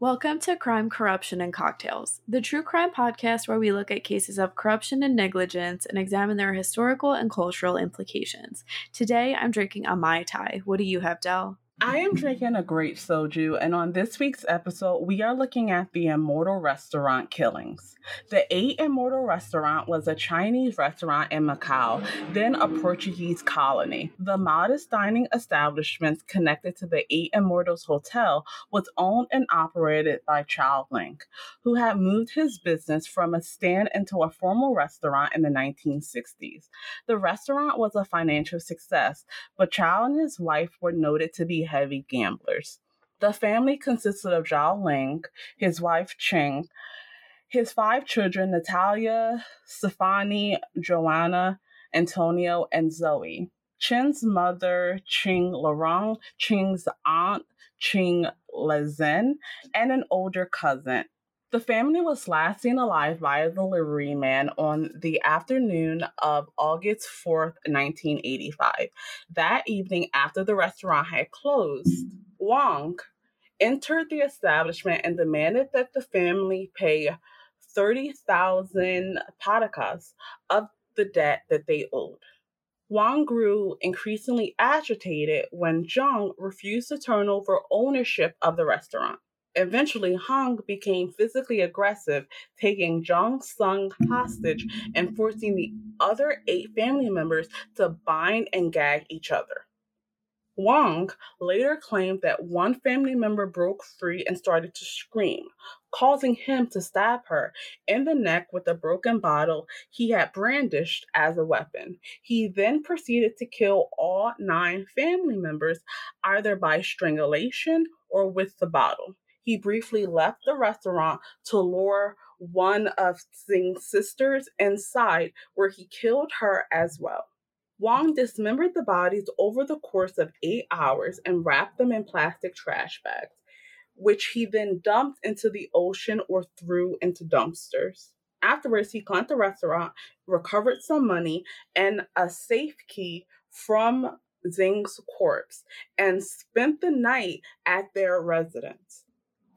Welcome to Crime, Corruption, and Cocktails, the true crime podcast where we look at cases of corruption and negligence and examine their historical and cultural implications. Today, I'm drinking a Mai Tai. What do you have, Del? I am drinking a great soju, and on this week's episode, we are looking at the Immortal Restaurant killings. The Eight Immortal Restaurant was a Chinese restaurant in Macau, then a Portuguese colony. The modest dining establishment connected to the Eight Immortals Hotel was owned and operated by Chow Link, who had moved his business from a stand into a formal restaurant in the 1960s. The restaurant was a financial success, but Chow and his wife were noted to be heavy gamblers. The family consisted of Zhao Ling, his wife Ching, his five children Natalia, Stephanie, Joanna, Antonio, and Zoe. Chin's mother, Ching Larong, Ching's aunt, Ching Lezen, and an older cousin. The family was last seen alive by a delivery man on the afternoon of August 4th, 1985. That evening, after the restaurant had closed, Wong entered the establishment and demanded that the family pay 30,000 patacas of the debt that they owed. Wang grew increasingly agitated when Zhang refused to turn over ownership of the restaurant. Eventually, Hong became physically aggressive, taking Zhang Sung hostage and forcing the other eight family members to bind and gag each other. Wang later claimed that one family member broke free and started to scream, causing him to stab her in the neck with a broken bottle he had brandished as a weapon. He then proceeded to kill all nine family members either by strangulation or with the bottle. He briefly left the restaurant to lure one of Tsing's sisters inside, where he killed her as well. Wong dismembered the bodies over the course of eight hours and wrapped them in plastic trash bags, which he then dumped into the ocean or threw into dumpsters. Afterwards, he cleaned the restaurant, recovered some money and a safe key from Zing's corpse, and spent the night at their residence.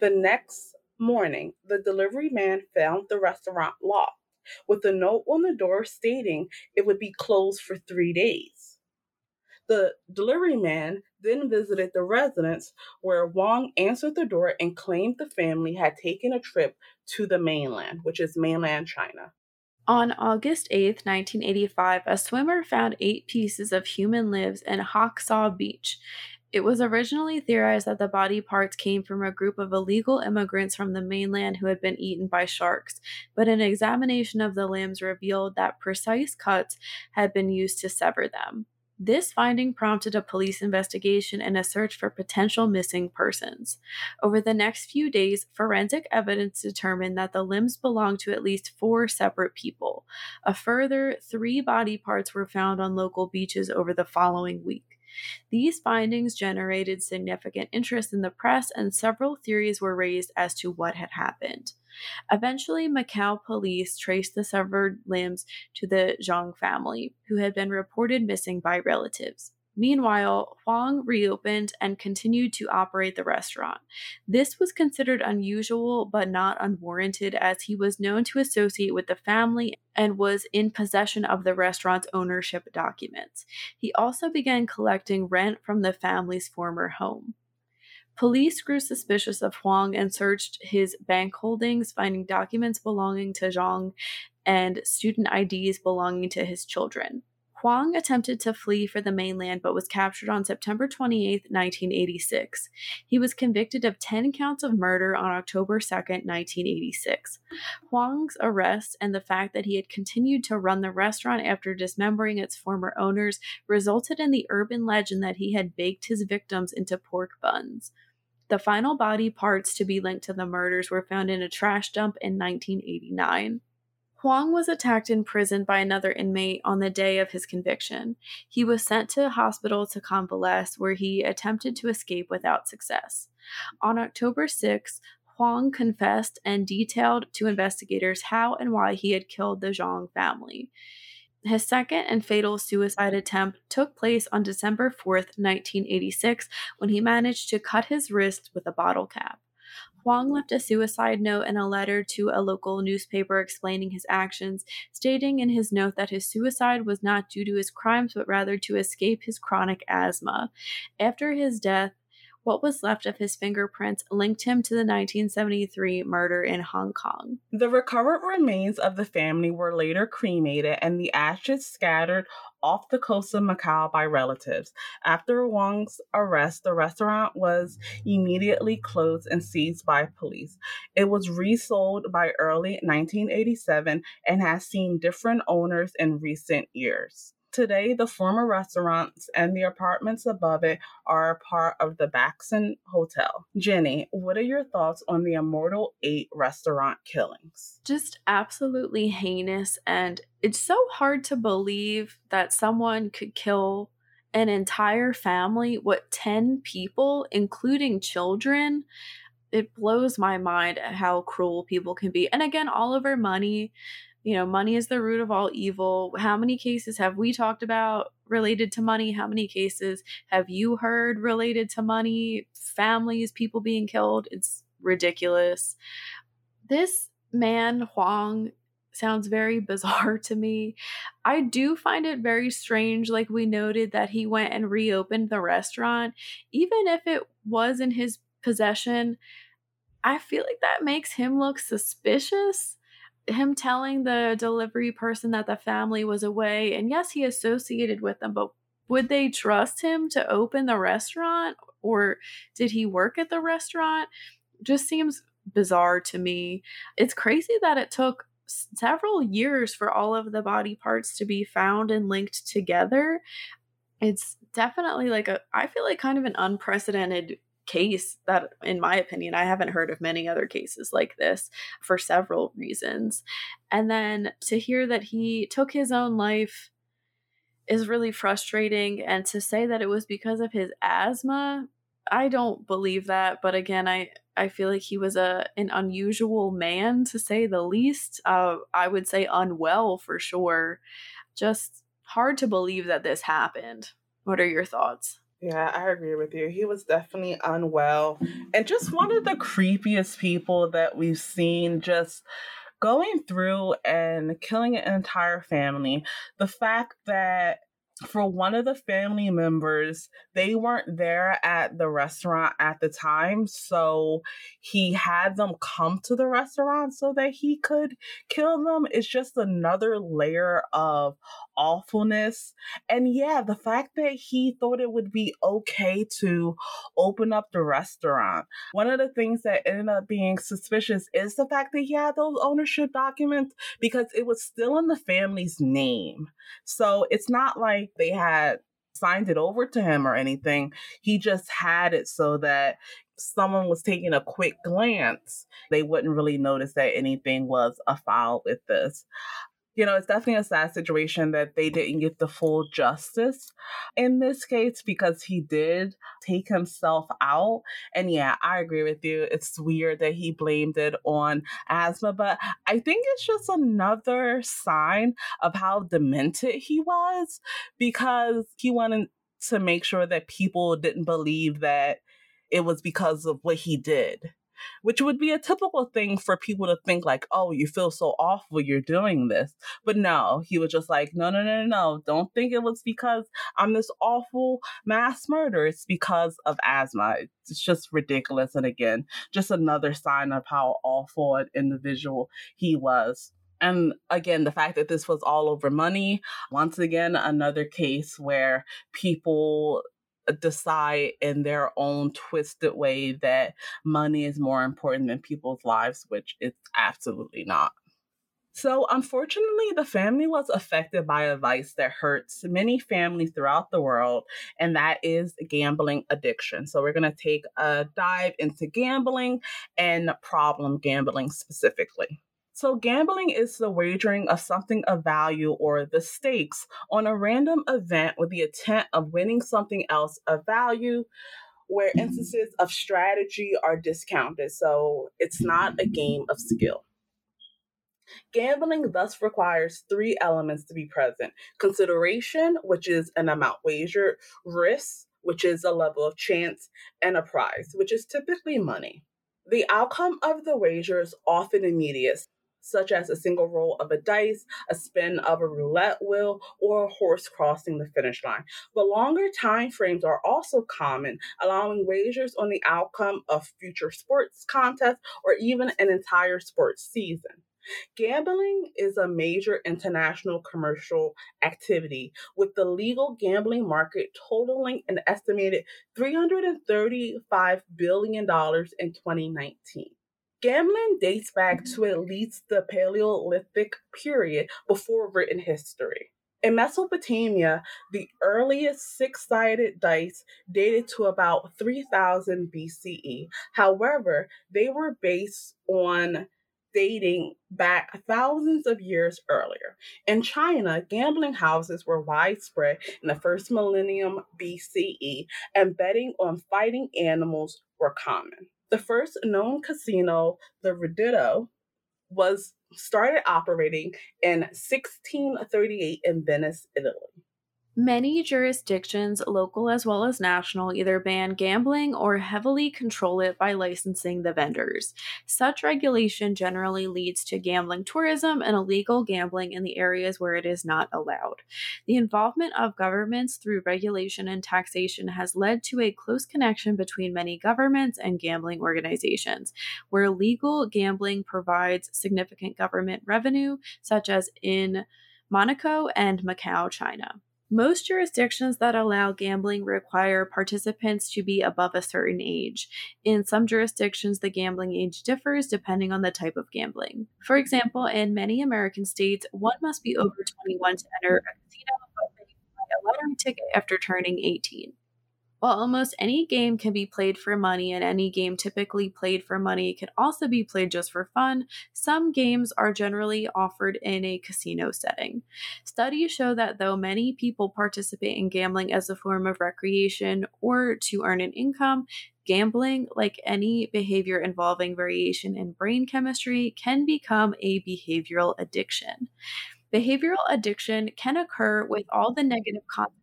The next morning, the delivery man found the restaurant locked with a note on the door stating it would be closed for three days. The delivery man then visited the residence where Wong answered the door and claimed the family had taken a trip to the mainland, which is mainland China. On August 8, 1985, a swimmer found eight pieces of human limbs in Hak Sa Beach. It was originally theorized that the body parts came from a group of illegal immigrants from the mainland who had been eaten by sharks, but an examination of the limbs revealed that precise cuts had been used to sever them. This finding prompted a police investigation and a search for potential missing persons. Over the next few days, forensic evidence determined that the limbs belonged to at least four separate people. A further three body parts were found on local beaches over the following week. These findings generated significant interest in the press, and several theories were raised as to what had happened. Eventually, Macau police traced the severed limbs to the Zhang family, who had been reported missing by relatives. Meanwhile, Huang reopened and continued to operate the restaurant. This was considered unusual but not unwarranted, as he was known to associate with the family and was in possession of the restaurant's ownership documents. He also began collecting rent from the family's former home. Police grew suspicious of Huang and searched his bank holdings, finding documents belonging to Zhang and student IDs belonging to his children. Huang attempted to flee for the mainland but was captured on September 28, 1986. He was convicted of 10 counts of murder on October 2, 1986. Huang's arrest and the fact that he had continued to run the restaurant after dismembering its former owners resulted in the urban legend that he had baked his victims into pork buns. The final body parts to be linked to the murders were found in a trash dump in 1989. Huang was attacked in prison by another inmate on the day of his conviction. He was sent to a hospital to convalesce, where he attempted to escape without success. On October 6, Huang confessed and detailed to investigators how and why he had killed the Zhang family. His second and fatal suicide attempt took place on December 4th, 1986, when he managed to cut his wrist with a bottle cap. Huang left a suicide note and a letter to a local newspaper explaining his actions, stating in his note that his suicide was not due to his crimes but rather to escape his chronic asthma. After his death, what was left of his fingerprints linked him to the 1973 murder in Hong Kong. The recovered remains of the family were later cremated and the ashes scattered off the coast of Macau by relatives. After Wong's arrest, the restaurant was immediately closed and seized by police. It was resold by early 1987 and has seen different owners in recent years. Today, the former restaurants and the apartments above it are part of the Baxen Hotel. Jenny, what are your thoughts on the Immortal 8 restaurant killings? Just absolutely heinous, and it's so hard to believe that someone could kill an entire family, what, 10 people, including children? It blows my mind how cruel people can be. And again, Oliver Money you know, money is the root of all evil. How many cases have we talked about related to money? How many cases have you heard related to money? Families, people being killed. It's ridiculous. This man, Huang, sounds very bizarre to me. I do find it very strange, like we noted, that he went and reopened the restaurant. Even if it was in his possession, I feel like that makes him look suspicious him telling the delivery person that the family was away, and yes, he associated with them, but would they trust him to open the restaurant or did he work at the restaurant? Just seems bizarre to me. It's crazy that it took several years for all of the body parts to be found and linked together. It's definitely like a, I feel like kind of an unprecedented case that, in my opinion, I haven't heard of many other cases like this for several reasons. And then to hear that he took his own life is really frustrating. And to say that it was because of his asthma, I don't believe that. But again, I, I feel like he was a an unusual man to say the least. Uh, I would say unwell for sure. Just hard to believe that this happened. What are your thoughts? Yeah, I agree with you. He was definitely unwell and just one of the creepiest people that we've seen just going through and killing an entire family. The fact that for one of the family members, they weren't there at the restaurant at the time. So he had them come to the restaurant so that he could kill them. It's just another layer of awfulness. And yeah, the fact that he thought it would be okay to open up the restaurant. One of the things that ended up being suspicious is the fact that he had those ownership documents because it was still in the family's name. So it's not like they had signed it over to him or anything. He just had it so that someone was taking a quick glance, they wouldn't really notice that anything was afoul with this you know, it's definitely a sad situation that they didn't get the full justice in this case because he did take himself out. And yeah, I agree with you. It's weird that he blamed it on asthma, but I think it's just another sign of how demented he was because he wanted to make sure that people didn't believe that it was because of what he did which would be a typical thing for people to think like, oh, you feel so awful you're doing this. But no, he was just like, no, no, no, no, no. Don't think it was because I'm this awful mass murderer. It's because of asthma. It's just ridiculous. And again, just another sign of how awful an individual he was. And again, the fact that this was all over money, once again, another case where people decide in their own twisted way that money is more important than people's lives, which it's absolutely not. So, unfortunately, the family was affected by a vice that hurts many families throughout the world, and that is gambling addiction. So, we're going to take a dive into gambling and problem gambling specifically. So, gambling is the wagering of something of value or the stakes on a random event with the intent of winning something else of value, where instances of strategy are discounted. So, it's not a game of skill. Gambling thus requires three elements to be present consideration, which is an amount wagered, risk, which is a level of chance, and a prize, which is typically money. The outcome of the wager is often immediate, such as a single roll of a dice, a spin of a roulette wheel, or a horse crossing the finish line. But longer time frames are also common, allowing wagers on the outcome of future sports contests or even an entire sports season. Gambling is a major international commercial activity, with the legal gambling market totaling an estimated $335 billion in 2019. Gambling dates back mm-hmm. to at least the Paleolithic period before written history. In Mesopotamia, the earliest six sided dice dated to about 3000 BCE. However, they were based on dating back thousands of years earlier. In China, gambling houses were widespread in the first millennium BCE, and betting on fighting animals were common. The first known casino, the Ridotto, was started operating in 1638 in Venice, Italy. Many jurisdictions, local as well as national, either ban gambling or heavily control it by licensing the vendors. Such regulation generally leads to gambling tourism and illegal gambling in the areas where it is not allowed. The involvement of governments through regulation and taxation has led to a close connection between many governments and gambling organizations, where legal gambling provides significant government revenue, such as in Monaco and Macau, China. Most jurisdictions that allow gambling require participants to be above a certain age. In some jurisdictions, the gambling age differs depending on the type of gambling. For example, in many American states, one must be over 21 to enter a casino, but may buy a lottery ticket after turning 18. While almost any game can be played for money and any game typically played for money can also be played just for fun, some games are generally offered in a casino setting. Studies show that though many people participate in gambling as a form of recreation or to earn an income, Gambling, like any behavior involving variation in brain chemistry, can become a behavioral addiction. Behavioral addiction can occur with all the negative consequences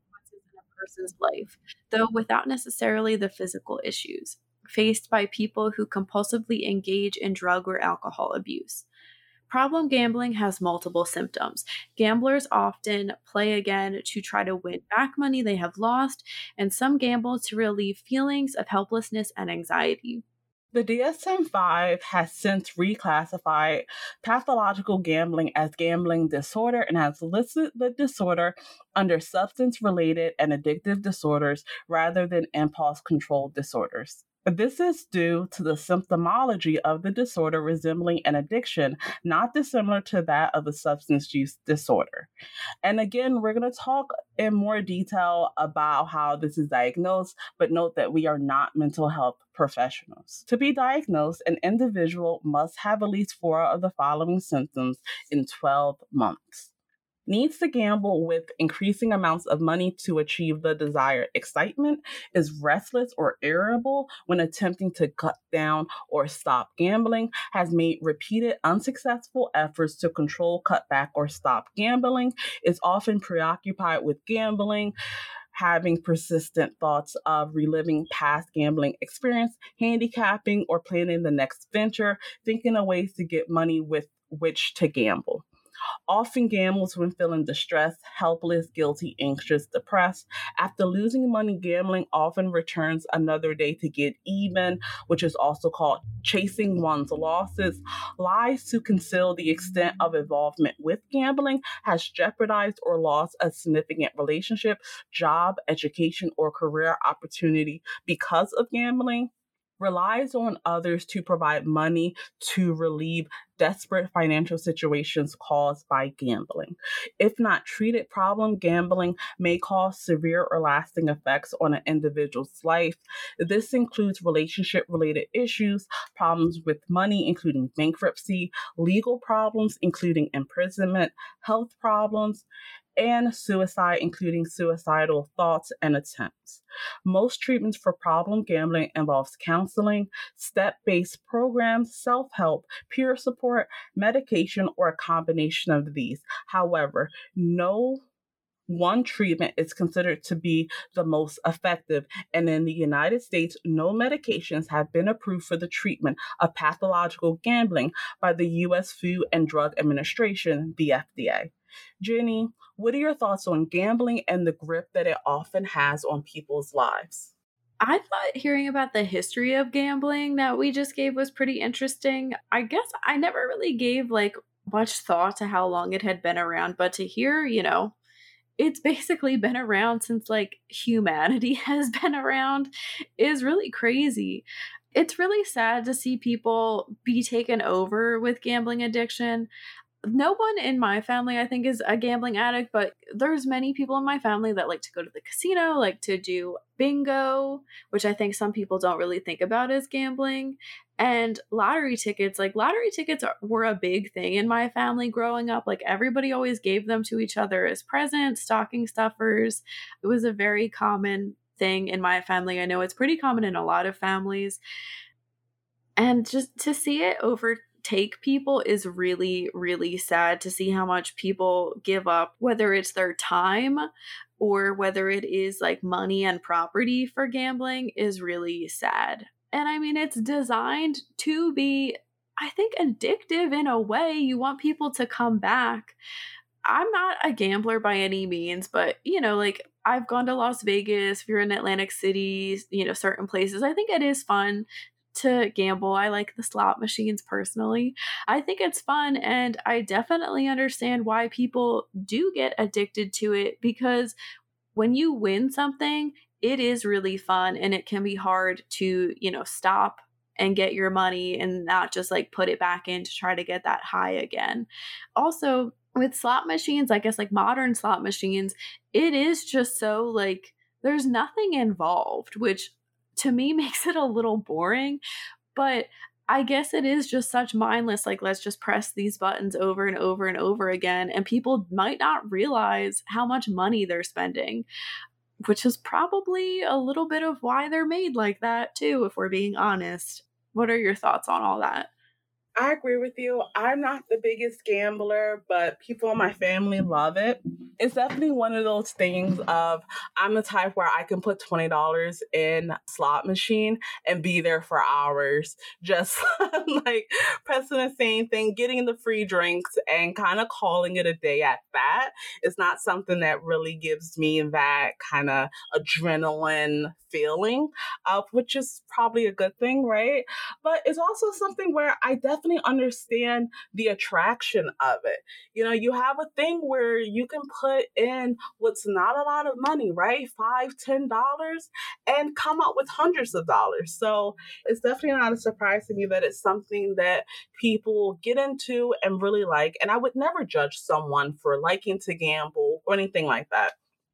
person's life, though without necessarily the physical issues faced by people who compulsively engage in drug or alcohol abuse. Problem gambling has multiple symptoms. Gamblers often play again to try to win back money they have lost, and some gamble to relieve feelings of helplessness and anxiety. The DSM 5 has since reclassified pathological gambling as gambling disorder and has listed the disorder under substance related and addictive disorders rather than impulse control disorders. This is due to the symptomology of the disorder resembling an addiction, not dissimilar to that of a substance use disorder. And again, we're going to talk in more detail about how this is diagnosed, but note that we are not mental health professionals. To be diagnosed, an individual must have at least four of the following symptoms in 12 months needs to gamble with increasing amounts of money to achieve the desired excitement, is restless or irritable when attempting to cut down or stop gambling, has made repeated unsuccessful efforts to control, cut back, or stop gambling, is often preoccupied with gambling having persistent thoughts of reliving past gambling experience, handicapping, or planning the next venture, thinking of ways to get money with which to gamble often gambles when feeling distressed, helpless, guilty, anxious, depressed. After losing money, gambling often returns another day to get even, which is also called chasing one's losses. Lies to conceal the extent of involvement with gambling has jeopardized or lost a significant relationship, job, education, or career opportunity because of gambling relies on others to provide money to relieve desperate financial situations caused by gambling. If not treated, problem gambling may cause severe or lasting effects on an individual's life. This includes relationship related issues, problems with money, including bankruptcy, legal problems, including imprisonment, health problems, and suicide, including suicidal thoughts and attempts. Most treatments for problem gambling involves counseling, step-based programs, self-help, peer support, medication, or a combination of these. However, no one treatment is considered to be the most effective. And in the United States, no medications have been approved for the treatment of pathological gambling by the U.S. Food and Drug Administration, the FDA. Jenny, what are your thoughts on gambling and the grip that it often has on people's lives? I thought hearing about the history of gambling that we just gave was pretty interesting. I guess I never really gave like much thought to how long it had been around, but to hear, you know, it's basically been around since like humanity has been around is really crazy. It's really sad to see people be taken over with gambling addiction no one in my family i think is a gambling addict but there's many people in my family that like to go to the casino like to do bingo which i think some people don't really think about as gambling and lottery tickets like lottery tickets are, were a big thing in my family growing up like everybody always gave them to each other as presents stocking stuffers it was a very common thing in my family i know it's pretty common in a lot of families and just to see it over take people is really, really sad to see how much people give up, whether it's their time or whether it is like money and property for gambling, is really sad. And I mean, it's designed to be, I think, addictive in a way. You want people to come back. I'm not a gambler by any means, but you know, like I've gone to Las Vegas, if you're in Atlantic City, you know, certain places. I think it is fun to gamble. I like the slot machines personally. I think it's fun and I definitely understand why people do get addicted to it because when you win something, it is really fun and it can be hard to, you know, stop and get your money and not just like put it back in to try to get that high again. Also, with slot machines, I guess like modern slot machines, it is just so like there's nothing involved, which to me makes it a little boring. But I guess it is just such mindless, like, let's just press these buttons over and over and over again. And people might not realize how much money they're spending, which is probably a little bit of why they're made like that, too, if we're being honest. What are your thoughts on all that? I agree with you. I'm not the biggest gambler, but people in my family love it. It's definitely one of those things of I'm the type where I can put $20 in slot machine and be there for hours, just like pressing the same thing, getting the free drinks and kind of calling it a day at that. It's not something that really gives me that kind of adrenaline feeling, uh, which is probably a good thing, right? But it's also something where I definitely understand the attraction of it. You know, you have a thing where you can put in what's not a lot of money, right? Five, ten dollars, and come out with hundreds of dollars. So it's definitely not a surprise to me that it's something that people get into and really like. And I would never judge someone for liking to gamble or anything like that.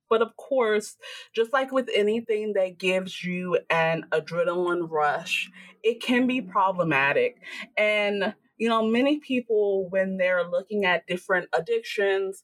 But of course, just like with anything that gives you an adrenaline rush, it can be problematic. And, you know, many people, when they're looking at different addictions,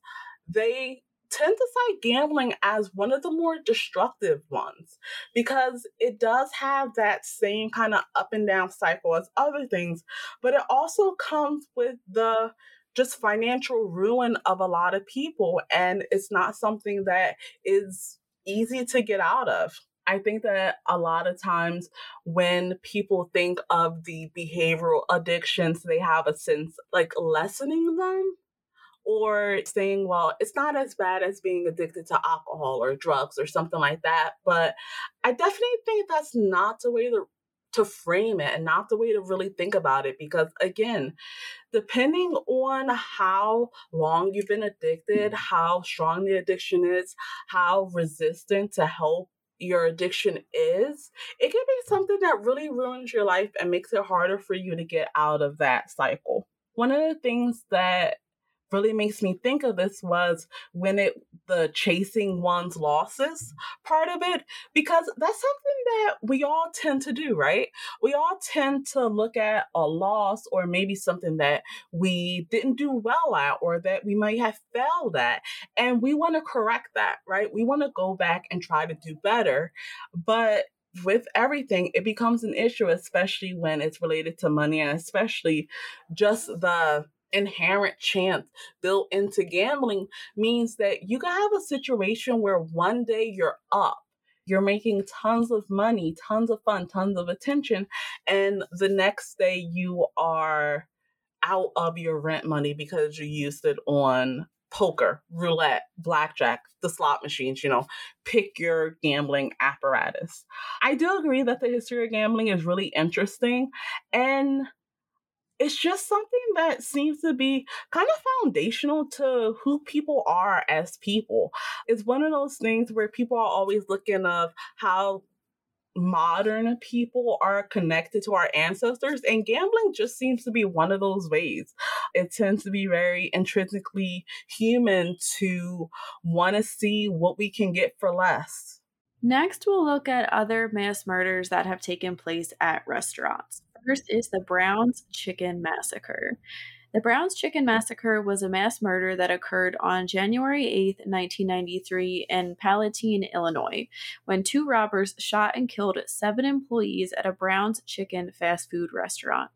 they tend to cite gambling as one of the more destructive ones because it does have that same kind of up and down cycle as other things, but it also comes with the just financial ruin of a lot of people. And it's not something that is easy to get out of. I think that a lot of times when people think of the behavioral addictions, they have a sense like lessening them or saying, well, it's not as bad as being addicted to alcohol or drugs or something like that. But I definitely think that's not the way to to frame it and not the way to really think about it because again depending on how long you've been addicted mm-hmm. how strong the addiction is how resistant to help your addiction is it can be something that really ruins your life and makes it harder for you to get out of that cycle. One of the things that really makes me think of this was when it the chasing one's losses part of it because that's something that we all tend to do right? We all tend to look at a loss or maybe something that we didn't do well at or that we might have failed at and we want to correct that right? We want to go back and try to do better but with everything, it becomes an issue, especially when it's related to money and especially just the inherent chance built into gambling means that you can have a situation where one day you're up you're making tons of money, tons of fun, tons of attention, and the next day you are out of your rent money because you used it on poker, roulette, blackjack, the slot machines, you know, pick your gambling apparatus. I do agree that the history of gambling is really interesting and it's just something that seems to be kind of foundational to who people are as people. It's one of those things where people are always looking of how modern people are connected to our ancestors and gambling just seems to be one of those ways. It tends to be very intrinsically human to want to see what we can get for less. Next we'll look at other mass murders that have taken place at restaurants first is the Brown's Chicken Massacre. The Brown's Chicken Massacre was a mass murder that occurred on January 8, 1993, in Palatine, Illinois, when two robbers shot and killed seven employees at a Brown's Chicken fast food restaurant.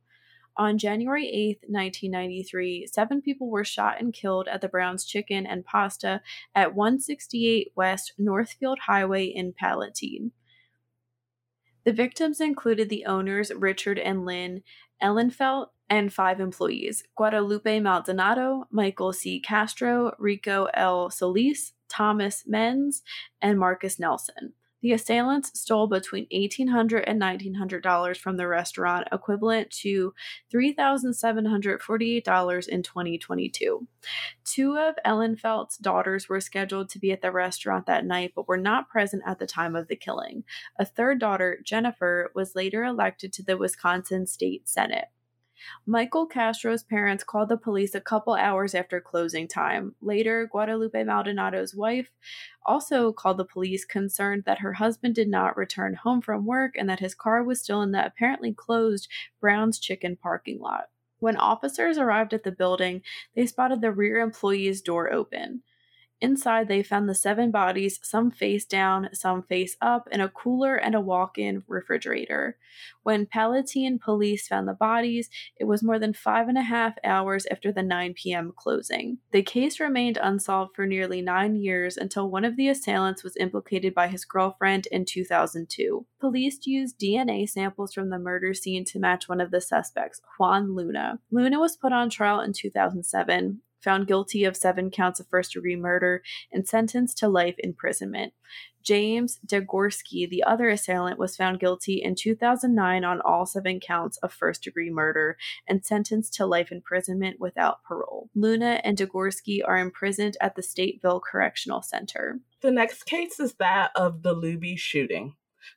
On January 8, 1993, seven people were shot and killed at the Brown's Chicken and Pasta at 168 West Northfield Highway in Palatine. The victims included the owners, Richard and Lynn Ehlenfeldt, and five employees Guadalupe Maldonado, Michael C. Castro, Rico L. Solis, Thomas Mennes, and Marcus Nellsen. The assailants stole between $1,800 and $1,900 from the restaurant, equivalent to $3,748 in 2022. Two of Ehlenfeldt's daughters were scheduled to be at the restaurant that night, but were not present at the time of the killing. A third daughter, Jennifer, was later elected to the Wisconsin State Senate. Michael Castro's parents called the police a couple hours after closing time. Later, Guadalupe Maldonado's wife also called the police, concerned that her husband did not return home from work and that his car was still in the apparently closed Brown's Chicken parking lot. When officers arrived at the building, they spotted the rear employee's door open. Inside, they found the seven bodies, some face down, some face up, in a cooler and a walk in refrigerator. When Palatine police found the bodies, it was more than five and a half hours after the 9 p.m. closing. The case remained unsolved for nearly nine years until one of the assailants was implicated by his girlfriend in 2002. Police used DNA samples from the murder scene to match one of the suspects, Juan Luna. Luna was put on trial in 2007 found guilty of seven counts of first degree murder, and sentenced to life imprisonment. James Degorski, the other assailant, was found guilty in 2009 on all seven counts of first degree murder and sentenced to life imprisonment without parole. Luna and Degorski are imprisoned at the Stateville Correctional Center. The next case is that of the Luby shooting.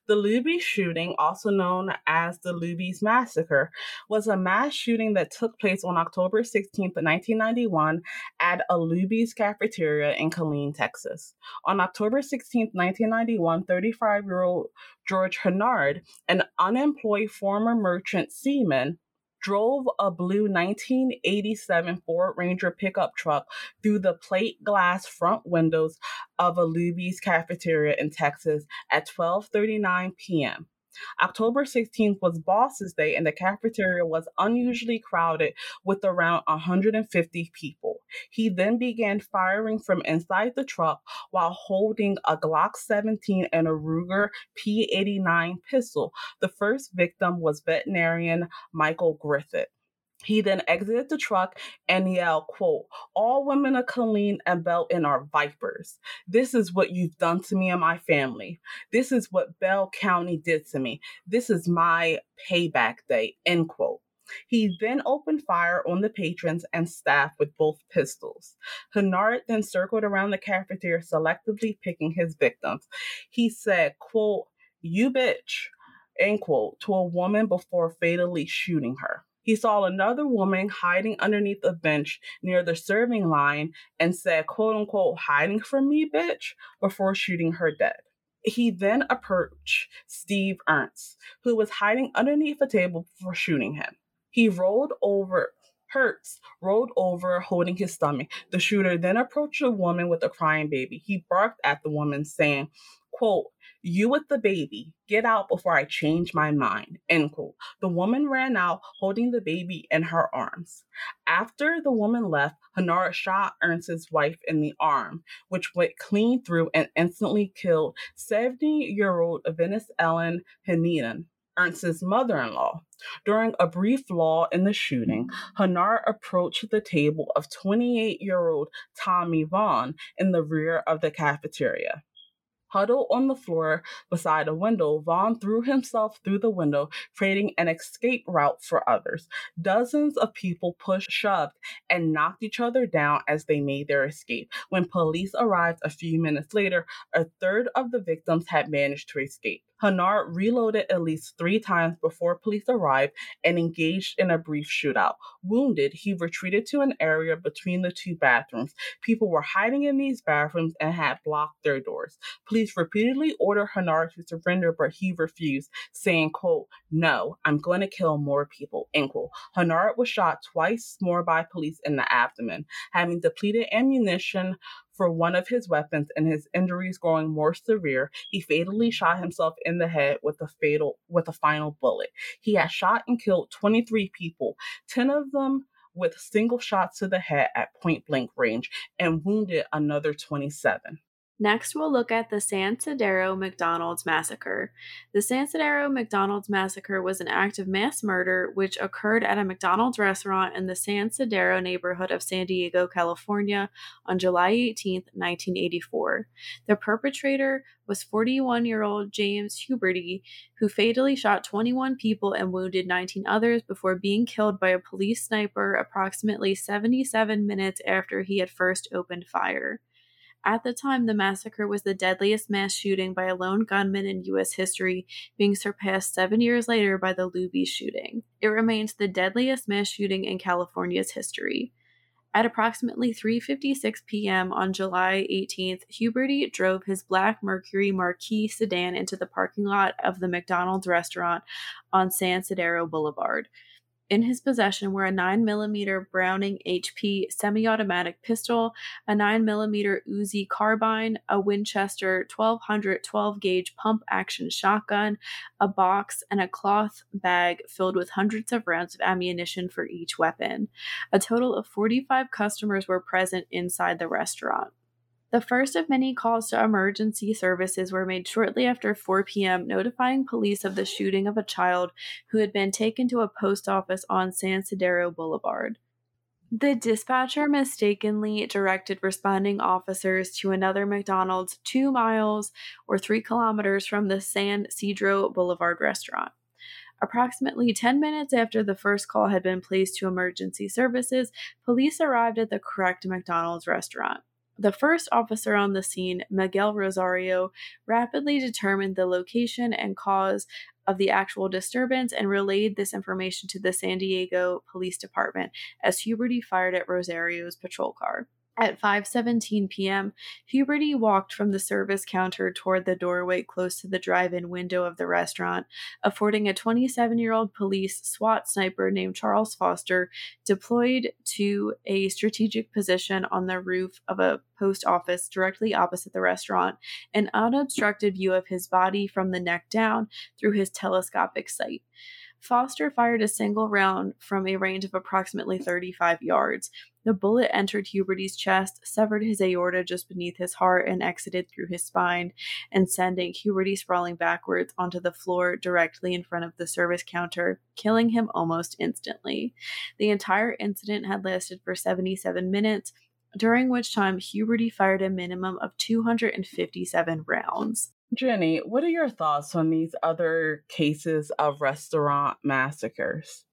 The Luby shooting, also known as the Luby's Massacre, was a mass shooting that took place on October 16, 1991, at a Luby's cafeteria in Killeen, Texas. On October 16, 1991, 35 year old George Hennard, an unemployed former merchant seaman, drove a blue 1987 Ford Ranger pickup truck through the plate glass front windows of a Luby's cafeteria in Texas at 12:39 p.m. October 16th was Boss's Day, and the cafeteria was unusually crowded with around 150 people. He then began firing from inside the truck while holding a Glock 17 and a Ruger P89 pistol. The first victim was veterinarian Michael Griffith. He then exited the truck and yelled, quote, all women are Killeen and Belton are vipers. This is what you've done to me and my family. This is what Bell County did to me. This is my payback day, end quote. He then opened fire on the patrons and staff with both pistols. Hennard then circled around the cafeteria, selectively picking his victims. He said, quote, you bitch, end quote, to a woman before fatally shooting her. He saw another woman hiding underneath a bench near the serving line and said, quote unquote, hiding from me, bitch, before shooting her dead. He then approached Steve Ernst, who was hiding underneath a table before shooting him. He rolled over Hertz rolled over, holding his stomach. The shooter then approached a woman with a crying baby. He barked at the woman, saying, quote, you with the baby, get out before I change my mind. End quote. The woman ran out holding the baby in her arms. After the woman left, Hennard shot Ernst's wife in the arm, which went clean through and instantly killed 70 year old Venice Ellen Henehan. Ernst's mother in law. During a brief lull in the shooting, Hennard approached the table of 28 year old Tommy Vaughn in the rear of the cafeteria. Huddled on the floor beside a window, Vaughn threw himself through the window, creating an escape route for others. Dozens of people pushed, shoved, and knocked each other down as they made their escape. When police arrived a few minutes later, a third of the victims had managed to escape. Hennard reloaded at least three times before police arrived and engaged in a brief shootout. Wounded, he retreated to an area between the two bathrooms. People were hiding in these bathrooms and had blocked their doors. Police repeatedly ordered Hennard to surrender, but he refused, saying, quote, no, I'm going to kill more people, end quote. Hennard was shot twice more by police in the abdomen. Having depleted ammunition for one of his weapons and his injuries growing more severe, he fatally shot himself in the head with a fatal with a final bullet. He had shot and killed 23 people, 10 of them with single shots to the head at point blank range, and wounded another 27. Next, we'll look at the San Isidro McDonald's Massacre. The San Isidro McDonald's Massacre was an act of mass murder which occurred at a McDonald's restaurant in the San Isidro neighborhood of San Diego, California on July 18, 1984. The perpetrator was 41 year old James Huberty, who fatally shot 21 people and wounded 19 others before being killed by a police sniper approximately 77 minutes after he had first opened fire. At the time, the massacre was the deadliest mass shooting by a lone gunman in U.S. history, being surpassed seven years later by the Luby shooting. It remains the deadliest mass shooting in California's history. At approximately 3:56 p.m. on July 18th, Huberty drove his black Mercury Marquis sedan into the parking lot of the McDonald's restaurant on San Isidro Boulevard. In his possession were a 9mm Browning HP semi automatic pistol, a 9mm Uzi carbine, a Winchester 1200 12 gauge pump action shotgun, a box, and a cloth bag filled with hundreds of rounds of ammunition for each weapon. A total of 45 customers were present inside the restaurant. The first of many calls to emergency services were made shortly after 4 p.m., notifying police of the shooting of a child who had been taken to a post office on San Isidro Boulevard. The dispatcher mistakenly directed responding officers to another McDonald's two miles or three kilometers from the San Isidro Boulevard restaurant. Approximately 10 minutes after the first call had been placed to emergency services, police arrived at the correct McDonald's restaurant. The first officer on the scene, Miguel Rosario, rapidly determined the location and cause of the actual disturbance and relayed this information to the San Diego Police Department as Huberty fired at Rosario's patrol car. At 5:17 p.m., Huberty walked from the service counter toward the doorway close to the drive-in window of the restaurant, affording a 27-year-old police SWAT sniper named Charles Foster deployed to a strategic position on the roof of a post office directly opposite the restaurant, an unobstructed view of his body from the neck down through his telescopic sight. Foster fired a single round from a range of approximately 35 yards. The bullet entered Huberty's chest, severed his aorta just beneath his heart, and exited through his spine, and sending Huberty sprawling backwards onto the floor directly in front of the service counter, killing him almost instantly. The entire incident had lasted for 77 minutes, during which time Huberty fired a minimum of 257 rounds. Jenny, what are your thoughts on these other cases of restaurant massacres?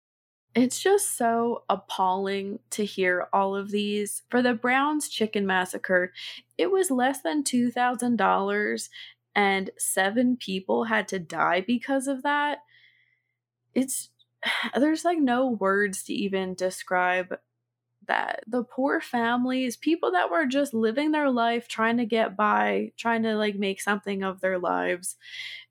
It's just so appalling to hear all of these. For the Browns Chicken Massacre, it was less than $2,000 and seven people had to die because of that. It's there's like no words to even describe that the poor families, people that were just living their life, trying to get by, trying to like make something of their lives.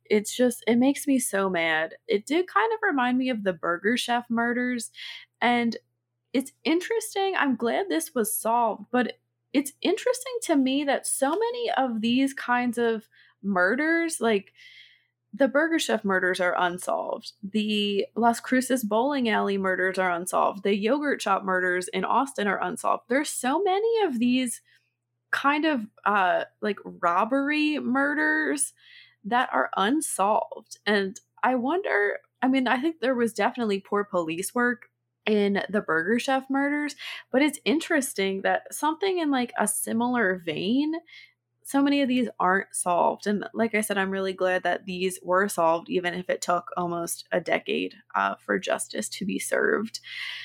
It's just, it makes me so mad. It did kind of remind me of the Burger Chef murders. And it's interesting. I'm glad this was solved, but it's interesting to me that so many of these kinds of murders, like the Burger Chef murders, are unsolved. The Las Cruces bowling alley murders are unsolved. The yogurt shop murders in Austin are unsolved. There's so many of these kind of uh like robbery murders that are unsolved. And I wonder, I mean, I think there was definitely poor police work in the Burger Chef murders, but it's interesting that something in like a similar vein, so many of these aren't solved. And like I said, I'm really glad that these were solved, even if it took almost a decade uh, for justice to be served.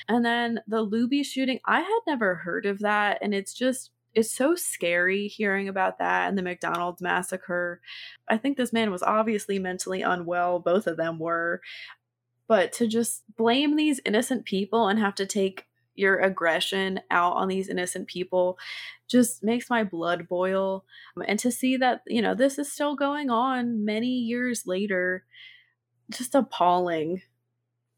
And then the Luby shooting, I had never heard of that. And it's just, it's so scary hearing about that and the McDonald's massacre. I think this man was obviously mentally unwell. Both of them were. But to just blame these innocent people and have to take your aggression out on these innocent people just makes my blood boil. Um, and to see that, you know, this is still going on many years later, just appalling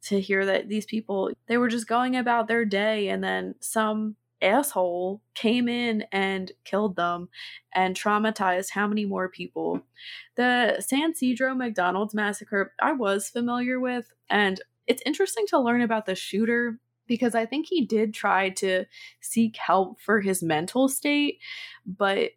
to hear that these people, they were just going about their day and then some asshole came in and killed them and traumatized how many more people. The San Ysidro McDonald's massacre, I was familiar with, and it's interesting to learn about the shooter because I think he did try to seek help for his mental state, but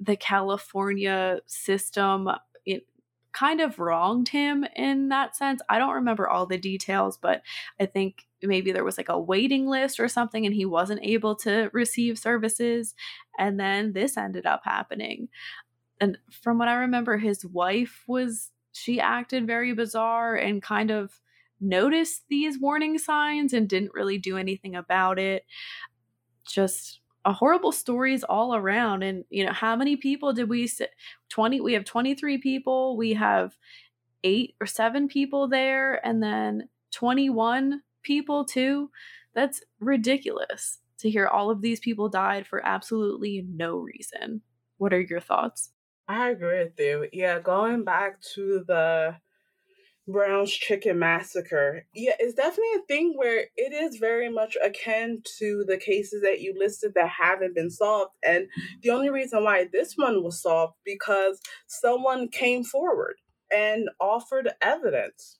the California system it kind of wronged him in that sense. I don't remember all the details, but I think maybe there was like a waiting list or something and he wasn't able to receive services. And then this ended up happening. And from what I remember, his wife was, she acted very bizarre and kind of noticed these warning signs and didn't really do anything about it. Just a horrible stories all around and you know how many people did we 20 we have 23 people we have 8 or 7 people there and then 21 people too. That's ridiculous to hear all of these people died for absolutely no reason. What are your thoughts? I agree with you. Yeah, going back to the Brown's Chicken Massacre. Yeah, it's definitely a thing where it is very much akin to the cases that you listed that haven't been solved. And the only reason why this one was solved because someone came forward and offered evidence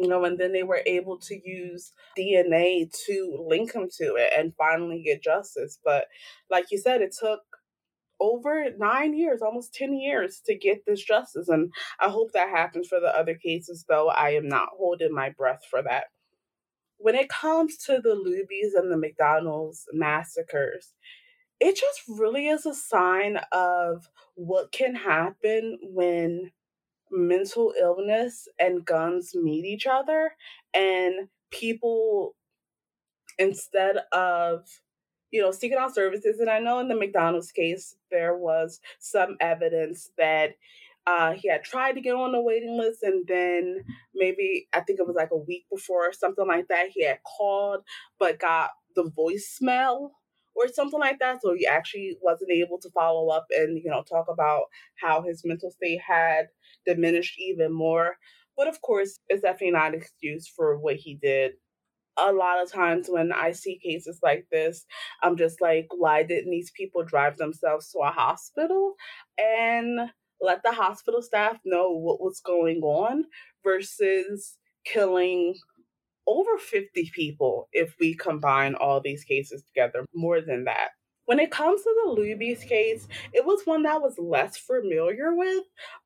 you know, and then they were able to use DNA to link him to it and finally get justice. But like you said, it took over nine years, almost 10 years to get this justice. And I hope that happens for the other cases, though I am not holding my breath for that. When it comes to the Luby's and the McDonald's massacres, it just really is a sign of what can happen when mental illness and guns meet each other and people instead of you know seeking out services and i know in the mcdonald's case there was some evidence that uh, he had tried to get on the waiting list and then maybe i think it was like a week before or something like that he had called but got the voicemail or something like that so he actually wasn't able to follow up and you know talk about how his mental state had diminished even more. But of course, it's definitely not an excuse for what he did. A lot of times when I see cases like this, I'm just like, why didn't these people drive themselves to a hospital and let the hospital staff know what was going on versus killing over 50 people if we combine all these cases together, more than that. When it comes to the Luby's case, it was one that I was less familiar with,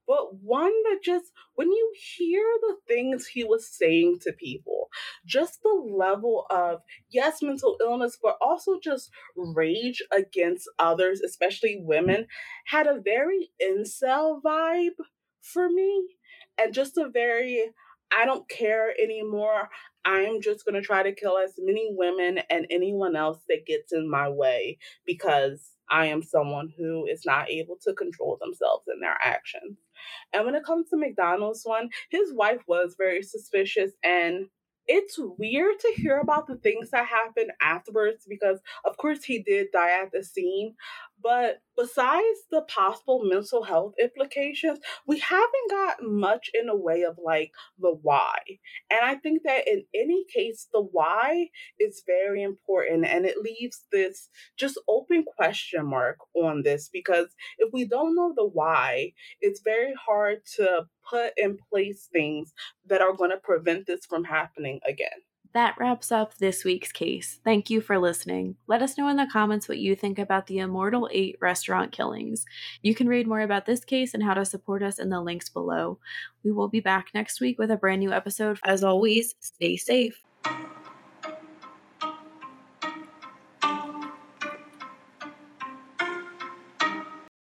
but one that just, when you hear the things he was saying to people, just the level of, yes, mental illness, but also just rage against others, especially women, had a very incel vibe for me. And just a very, I don't care anymore. I'm just going to try to kill as many women and anyone else that gets in my way because I am someone who is not able to control themselves in their actions. And when it comes to McDonald's one, his wife was very suspicious and it's weird to hear about the things that happened afterwards because, of course, he did die at the scene. But besides the possible mental health implications, we haven't gotten much in the way of like the why. And I think that in any case, the why is very important and it leaves this just open question mark on this because if we don't know the why, it's very hard to put in place things that are going to prevent this from happening again. That wraps up this week's case. Thank you for listening. Let us know in the comments what you think about the Immortal 8 restaurant killings. You can read more about this case and how to support us in the links below. We will be back next week with a brand new episode. As always, stay safe.